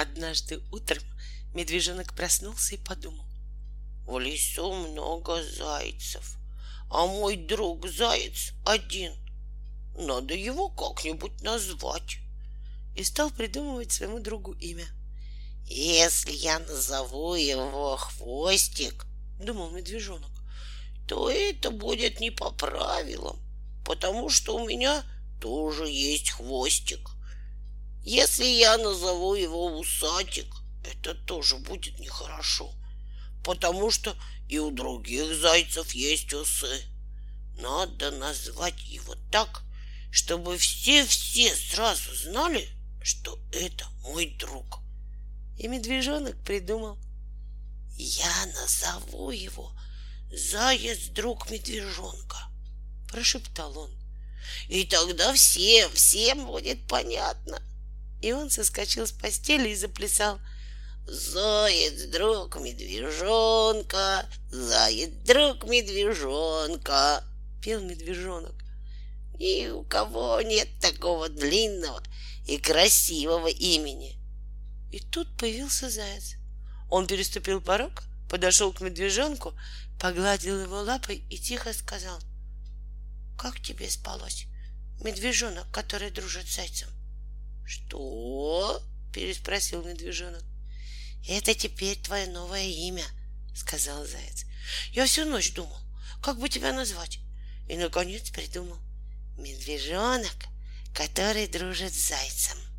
Однажды утром медвежонок проснулся и подумал. В лесу много зайцев, а мой друг заяц один. Надо его как-нибудь назвать. И стал придумывать своему другу имя. Если я назову его Хвостик, думал медвежонок, то это будет не по правилам, потому что у меня тоже есть хвостик. Если я назову его Усатик, это тоже будет нехорошо, потому что и у других зайцев есть усы. Надо назвать его так, чтобы все-все сразу знали, что это мой друг. И медвежонок придумал. Я назову его Заяц друг медвежонка, прошептал он. И тогда всем, всем будет понятно. И он соскочил с постели и заплясал. Заяц, друг медвежонка, заяц, друг медвежонка, пел медвежонок. Ни у кого нет такого длинного и красивого имени. И тут появился заяц. Он переступил порог, подошел к медвежонку, погладил его лапой и тихо сказал. «Как тебе спалось, медвежонок, который дружит с зайцем?» Переспросил медвежонок. «Это теперь твое новое имя», — сказал заяц. «Я всю ночь думал, как бы тебя назвать, и, наконец, придумал. Медвежонок, который дружит с зайцем».